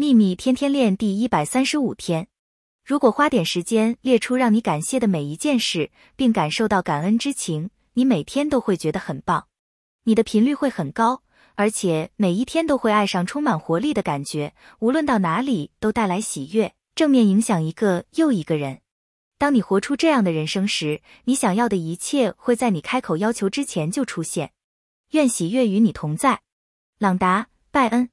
秘密天天练第一百三十五天。如果花点时间列出让你感谢的每一件事并感受到感恩之情你每天都会觉得很棒。你的频率会很高而且每一天都会爱上充满活力的感觉无论到哪里都带来喜悦正面影响一个又一个人。当你活出这样的人生时你想要的一切会在你开口要求之前就出现。愿喜悦与你同在。朗达拜恩。